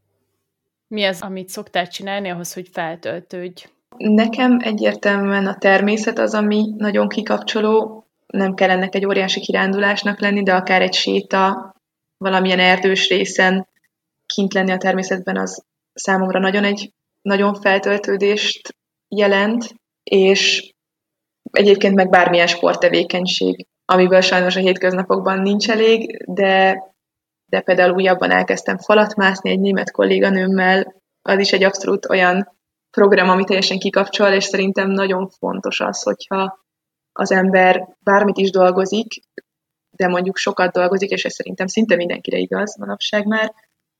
Mi az, amit szoktál csinálni ahhoz, hogy feltöltődj? Nekem egyértelműen a természet az, ami nagyon kikapcsoló. Nem kell ennek egy óriási kirándulásnak lenni, de akár egy séta valamilyen erdős részen kint lenni a természetben, az számomra nagyon egy nagyon feltöltődést jelent, és egyébként meg bármilyen sporttevékenység, amiből sajnos a hétköznapokban nincs elég, de, de például újabban elkezdtem falat mászni egy német kolléganőmmel, az is egy abszolút olyan program, ami teljesen kikapcsol, és szerintem nagyon fontos az, hogyha az ember bármit is dolgozik, de mondjuk sokat dolgozik, és ez szerintem szinte mindenkire igaz manapság már,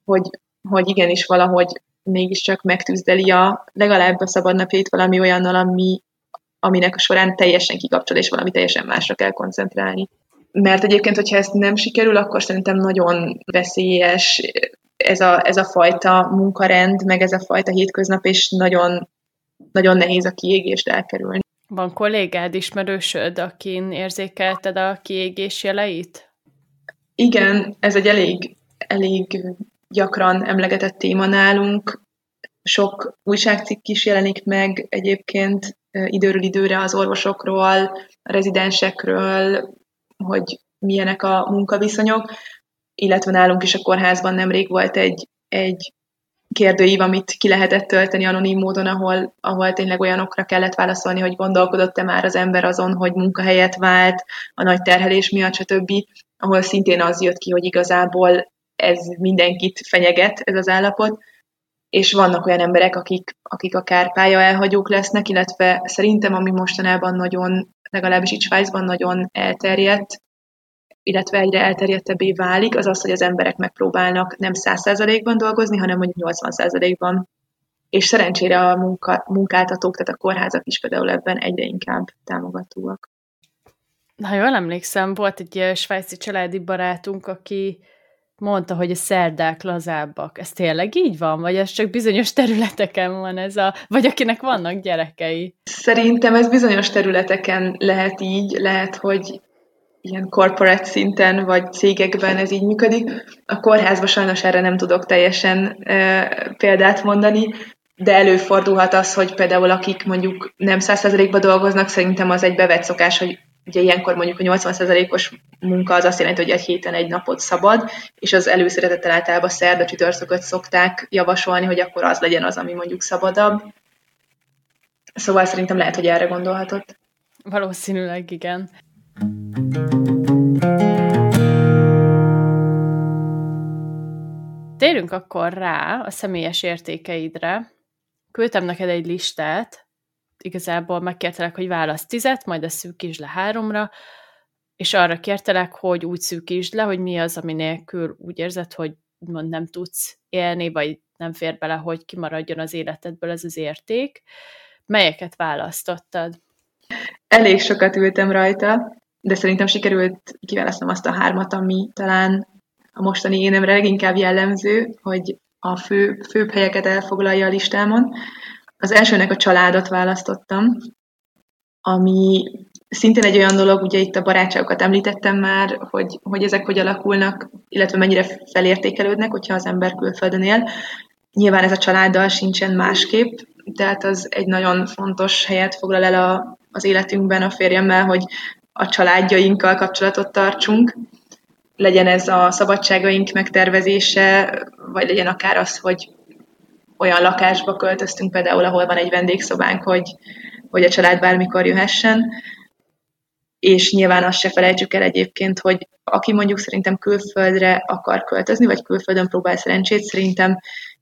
hogy, hogy igenis valahogy mégiscsak megtűzdeli a legalább a szabadnapjait valami olyannal, ami, aminek a során teljesen kikapcsol, és valami teljesen másra kell koncentrálni. Mert egyébként, hogyha ezt nem sikerül, akkor szerintem nagyon veszélyes ez a, ez a fajta munkarend, meg ez a fajta hétköznap, és nagyon, nagyon nehéz a kiégést elkerülni. Van kollégád, ismerősöd, akin érzékelted a kiégés jeleit? Igen, ez egy elég, elég gyakran emlegetett téma nálunk. Sok újságcikk is jelenik meg egyébként időről időre az orvosokról, a rezidensekről, hogy milyenek a munkaviszonyok, illetve nálunk is a kórházban nemrég volt egy, egy kérdőív, amit ki lehetett tölteni anonim módon, ahol, ahol tényleg olyanokra kellett válaszolni, hogy gondolkodott-e már az ember azon, hogy munkahelyet vált, a nagy terhelés miatt, stb., ahol szintén az jött ki, hogy igazából ez mindenkit fenyeget, ez az állapot, és vannak olyan emberek, akik, akik akár pálya elhagyók lesznek, illetve szerintem, ami mostanában nagyon, legalábbis itt Svájcban nagyon elterjedt, illetve egyre elterjedtebbé válik, az az, hogy az emberek megpróbálnak nem 100%-ban dolgozni, hanem mondjuk 80%-ban. És szerencsére a munka, munkáltatók, tehát a kórházak is például ebben egyre inkább támogatóak. Ha jól emlékszem, volt egy svájci családi barátunk, aki mondta, hogy a szerdák lazábbak. Ez tényleg így van? Vagy ez csak bizonyos területeken van ez a... Vagy akinek vannak gyerekei? Szerintem ez bizonyos területeken lehet így, lehet, hogy ilyen corporate szinten, vagy cégekben ez így működik. A kórházban sajnos erre nem tudok teljesen e, példát mondani, de előfordulhat az, hogy például akik mondjuk nem 100%-ba dolgoznak, szerintem az egy bevett szokás, hogy ugye ilyenkor mondjuk a 80%-os munka az azt jelenti, hogy egy héten egy napot szabad, és az előszeretettel általában szerda csütörtököt szokták javasolni, hogy akkor az legyen az, ami mondjuk szabadabb. Szóval szerintem lehet, hogy erre gondolhatott. Valószínűleg igen. Térünk akkor rá a személyes értékeidre. Küldtem neked egy listát, igazából megkértelek, hogy válasz tizet, majd a szűkítsd le háromra, és arra kértelek, hogy úgy szűkítsd le, hogy mi az, ami nélkül úgy érzed, hogy mond nem tudsz élni, vagy nem fér bele, hogy kimaradjon az életedből ez az érték. Melyeket választottad? Elég sokat ültem rajta, de szerintem sikerült kiválasztanom azt a hármat, ami talán a mostani énemre leginkább jellemző, hogy a fő, főbb helyeket elfoglalja a listámon. Az elsőnek a családot választottam, ami szintén egy olyan dolog, ugye itt a barátságokat említettem már, hogy, hogy ezek hogy alakulnak, illetve mennyire felértékelődnek, hogyha az ember külföldön él. Nyilván ez a családdal sincsen másképp, tehát az egy nagyon fontos helyet foglal el a, az életünkben a férjemmel, hogy a családjainkkal kapcsolatot tartsunk. Legyen ez a szabadságaink megtervezése, vagy legyen akár az, hogy olyan lakásba költöztünk például, ahol van egy vendégszobánk, hogy, hogy a család bármikor jöhessen. És nyilván azt se felejtsük el egyébként, hogy aki mondjuk szerintem külföldre akar költözni, vagy külföldön próbál szerencsét, szerintem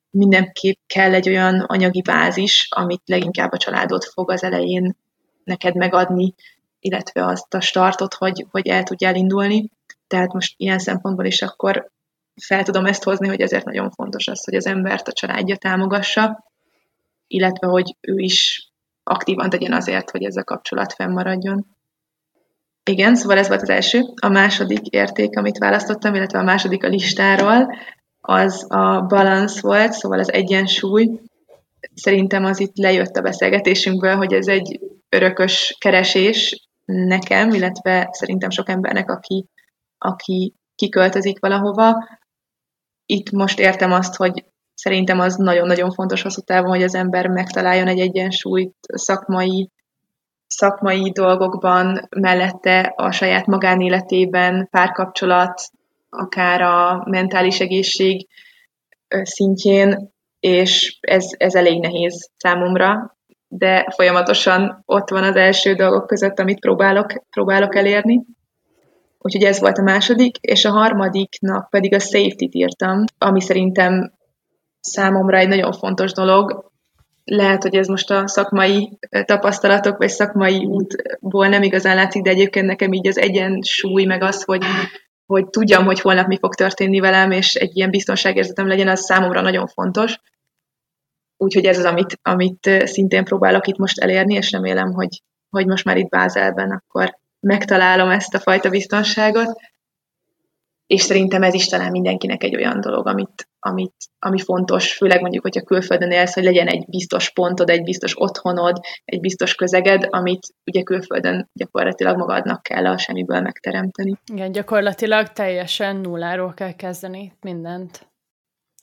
mindenképp kell egy olyan anyagi bázis, amit leginkább a családot fog az elején neked megadni, illetve azt a startot, hogy, hogy el tudjál indulni. Tehát most ilyen szempontból is akkor fel tudom ezt hozni, hogy ezért nagyon fontos az, hogy az embert a családja támogassa, illetve hogy ő is aktívan tegyen azért, hogy ez a kapcsolat fennmaradjon. Igen, szóval ez volt az első. A második érték, amit választottam, illetve a második a listáról, az a balance volt, szóval az egyensúly. Szerintem az itt lejött a beszélgetésünkből, hogy ez egy örökös keresés nekem, illetve szerintem sok embernek, aki, aki kiköltözik valahova, itt most értem azt, hogy szerintem az nagyon-nagyon fontos hosszú távon, hogy az ember megtaláljon egy egyensúlyt szakmai, szakmai dolgokban, mellette a saját magánéletében, párkapcsolat, akár a mentális egészség szintjén, és ez, ez elég nehéz számomra, de folyamatosan ott van az első dolgok között, amit próbálok, próbálok elérni. Úgyhogy ez volt a második, és a harmadiknak pedig a safety-t írtam, ami szerintem számomra egy nagyon fontos dolog. Lehet, hogy ez most a szakmai tapasztalatok, vagy szakmai útból nem igazán látszik, de egyébként nekem így az egyensúly, meg az, hogy, hogy tudjam, hogy holnap mi fog történni velem, és egy ilyen biztonságérzetem legyen, az számomra nagyon fontos. Úgyhogy ez az, amit, amit szintén próbálok itt most elérni, és remélem, hogy, hogy most már itt Bázelben akkor megtalálom ezt a fajta biztonságot, és szerintem ez is talán mindenkinek egy olyan dolog, amit, amit, ami fontos, főleg mondjuk, hogyha külföldön élsz, hogy legyen egy biztos pontod, egy biztos otthonod, egy biztos közeged, amit ugye külföldön gyakorlatilag magadnak kell a semmiből megteremteni. Igen, gyakorlatilag teljesen nulláról kell kezdeni mindent.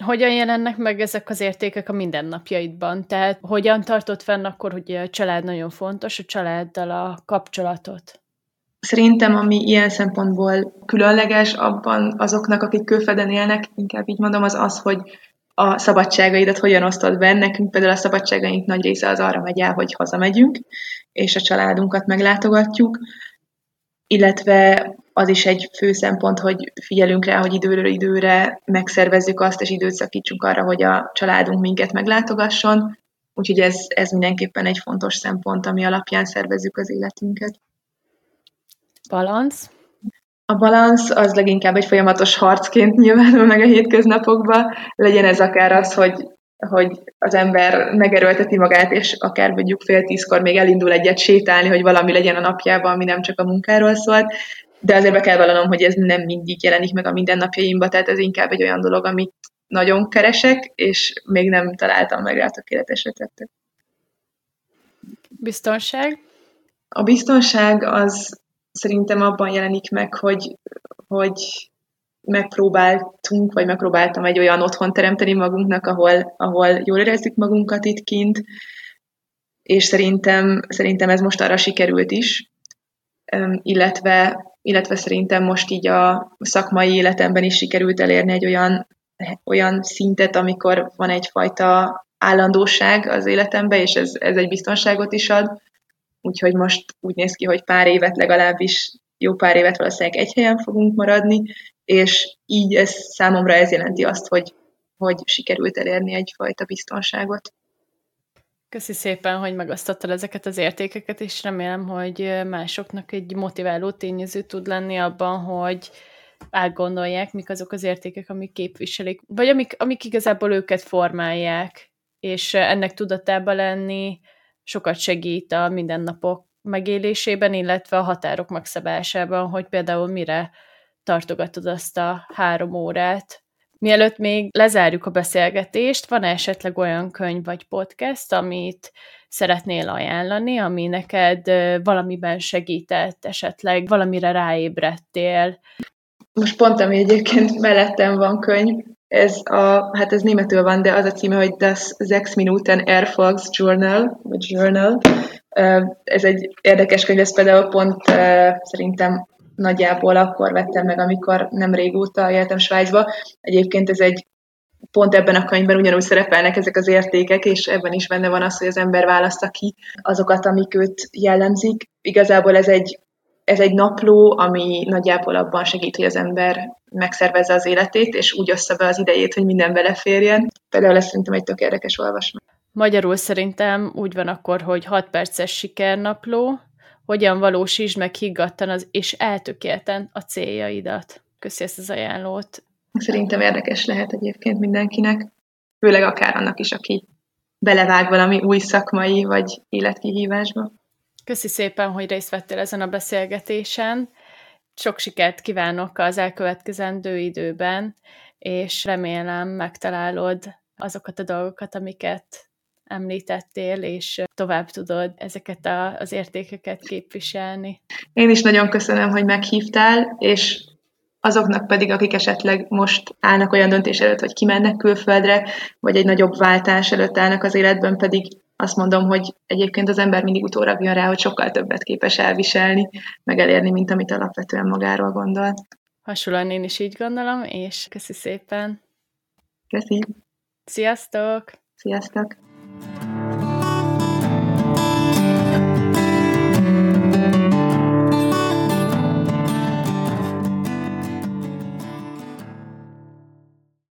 Hogyan jelennek meg ezek az értékek a mindennapjaidban? Tehát hogyan tartott fenn akkor, hogy a család nagyon fontos, a családdal a kapcsolatot? Szerintem, ami ilyen szempontból különleges abban azoknak, akik külföldön élnek, inkább így mondom, az az, hogy a szabadságaidat hogyan osztod be. Nekünk például a szabadságaink nagy része az arra megy el, hogy hazamegyünk, és a családunkat meglátogatjuk, illetve az is egy fő szempont, hogy figyelünk rá, hogy időről időre megszervezzük azt, és időt szakítsunk arra, hogy a családunk minket meglátogasson. Úgyhogy ez, ez mindenképpen egy fontos szempont, ami alapján szervezzük az életünket. Balansz? A balansz az leginkább egy folyamatos harcként nyilvánul meg a hétköznapokban. Legyen ez akár az, hogy hogy az ember megerőlteti magát, és akár mondjuk fél tízkor még elindul egyet sétálni, hogy valami legyen a napjában, ami nem csak a munkáról szólt, de azért be kell vallanom, hogy ez nem mindig jelenik meg a mindennapjaimba, tehát ez inkább egy olyan dolog, amit nagyon keresek, és még nem találtam meg rá tökéletes receptet. Biztonság? A biztonság az szerintem abban jelenik meg, hogy, hogy megpróbáltunk, vagy megpróbáltam egy olyan otthon teremteni magunknak, ahol, ahol jól érezzük magunkat itt kint, és szerintem, szerintem ez most arra sikerült is, illetve, illetve szerintem most így a szakmai életemben is sikerült elérni egy olyan, olyan szintet, amikor van egyfajta állandóság az életemben, és ez, ez egy biztonságot is ad. Úgyhogy most úgy néz ki, hogy pár évet legalábbis, jó pár évet valószínűleg egy helyen fogunk maradni, és így ez számomra ez jelenti azt, hogy, hogy sikerült elérni egyfajta biztonságot. Köszi szépen, hogy megosztottad ezeket az értékeket, és remélem, hogy másoknak egy motiváló tényező tud lenni abban, hogy átgondolják, mik azok az értékek, amik képviselik, vagy amik, amik igazából őket formálják, és ennek tudatában lenni sokat segít a mindennapok megélésében, illetve a határok megszabásában, hogy például mire tartogatod azt a három órát. Mielőtt még lezárjuk a beszélgetést, van esetleg olyan könyv vagy podcast, amit szeretnél ajánlani, ami neked valamiben segített, esetleg valamire ráébredtél? Most pont, ami egyébként mellettem van könyv, ez a, hát ez németül van, de az a címe, hogy Das Sechs Minuten Erfolgs Journal, vagy Journal. Ez egy érdekes könyv, ez például pont szerintem nagyjából akkor vettem meg, amikor nem régóta éltem Svájcba. Egyébként ez egy pont ebben a könyvben ugyanúgy szerepelnek ezek az értékek, és ebben is benne van az, hogy az ember választa ki azokat, amik őt jellemzik. Igazából ez egy, ez egy napló, ami nagyjából abban segít, hogy az ember megszervezze az életét, és úgy össze be az idejét, hogy minden beleférjen. Például ez szerintem egy tök érdekes olvasmány. Magyarul szerintem úgy van akkor, hogy 6 perces sikernapló, hogyan valósítsd meg higgadtan az, és eltökélten a céljaidat. Köszi ezt az ajánlót. Szerintem érdekes lehet egyébként mindenkinek, főleg akár annak is, aki belevág valami új szakmai vagy életkihívásba. Köszi szépen, hogy részt vettél ezen a beszélgetésen. Sok sikert kívánok az elkövetkezendő időben, és remélem megtalálod azokat a dolgokat, amiket említettél, és tovább tudod ezeket a, az értékeket képviselni. Én is nagyon köszönöm, hogy meghívtál, és azoknak pedig, akik esetleg most állnak olyan döntés előtt, hogy kimennek külföldre, vagy egy nagyobb váltás előtt állnak az életben, pedig azt mondom, hogy egyébként az ember mindig utólag jön rá, hogy sokkal többet képes elviselni, meg elérni, mint amit alapvetően magáról gondol. Hasonlóan én is így gondolom, és köszi szépen. Köszi. Sziasztok! Sziasztok!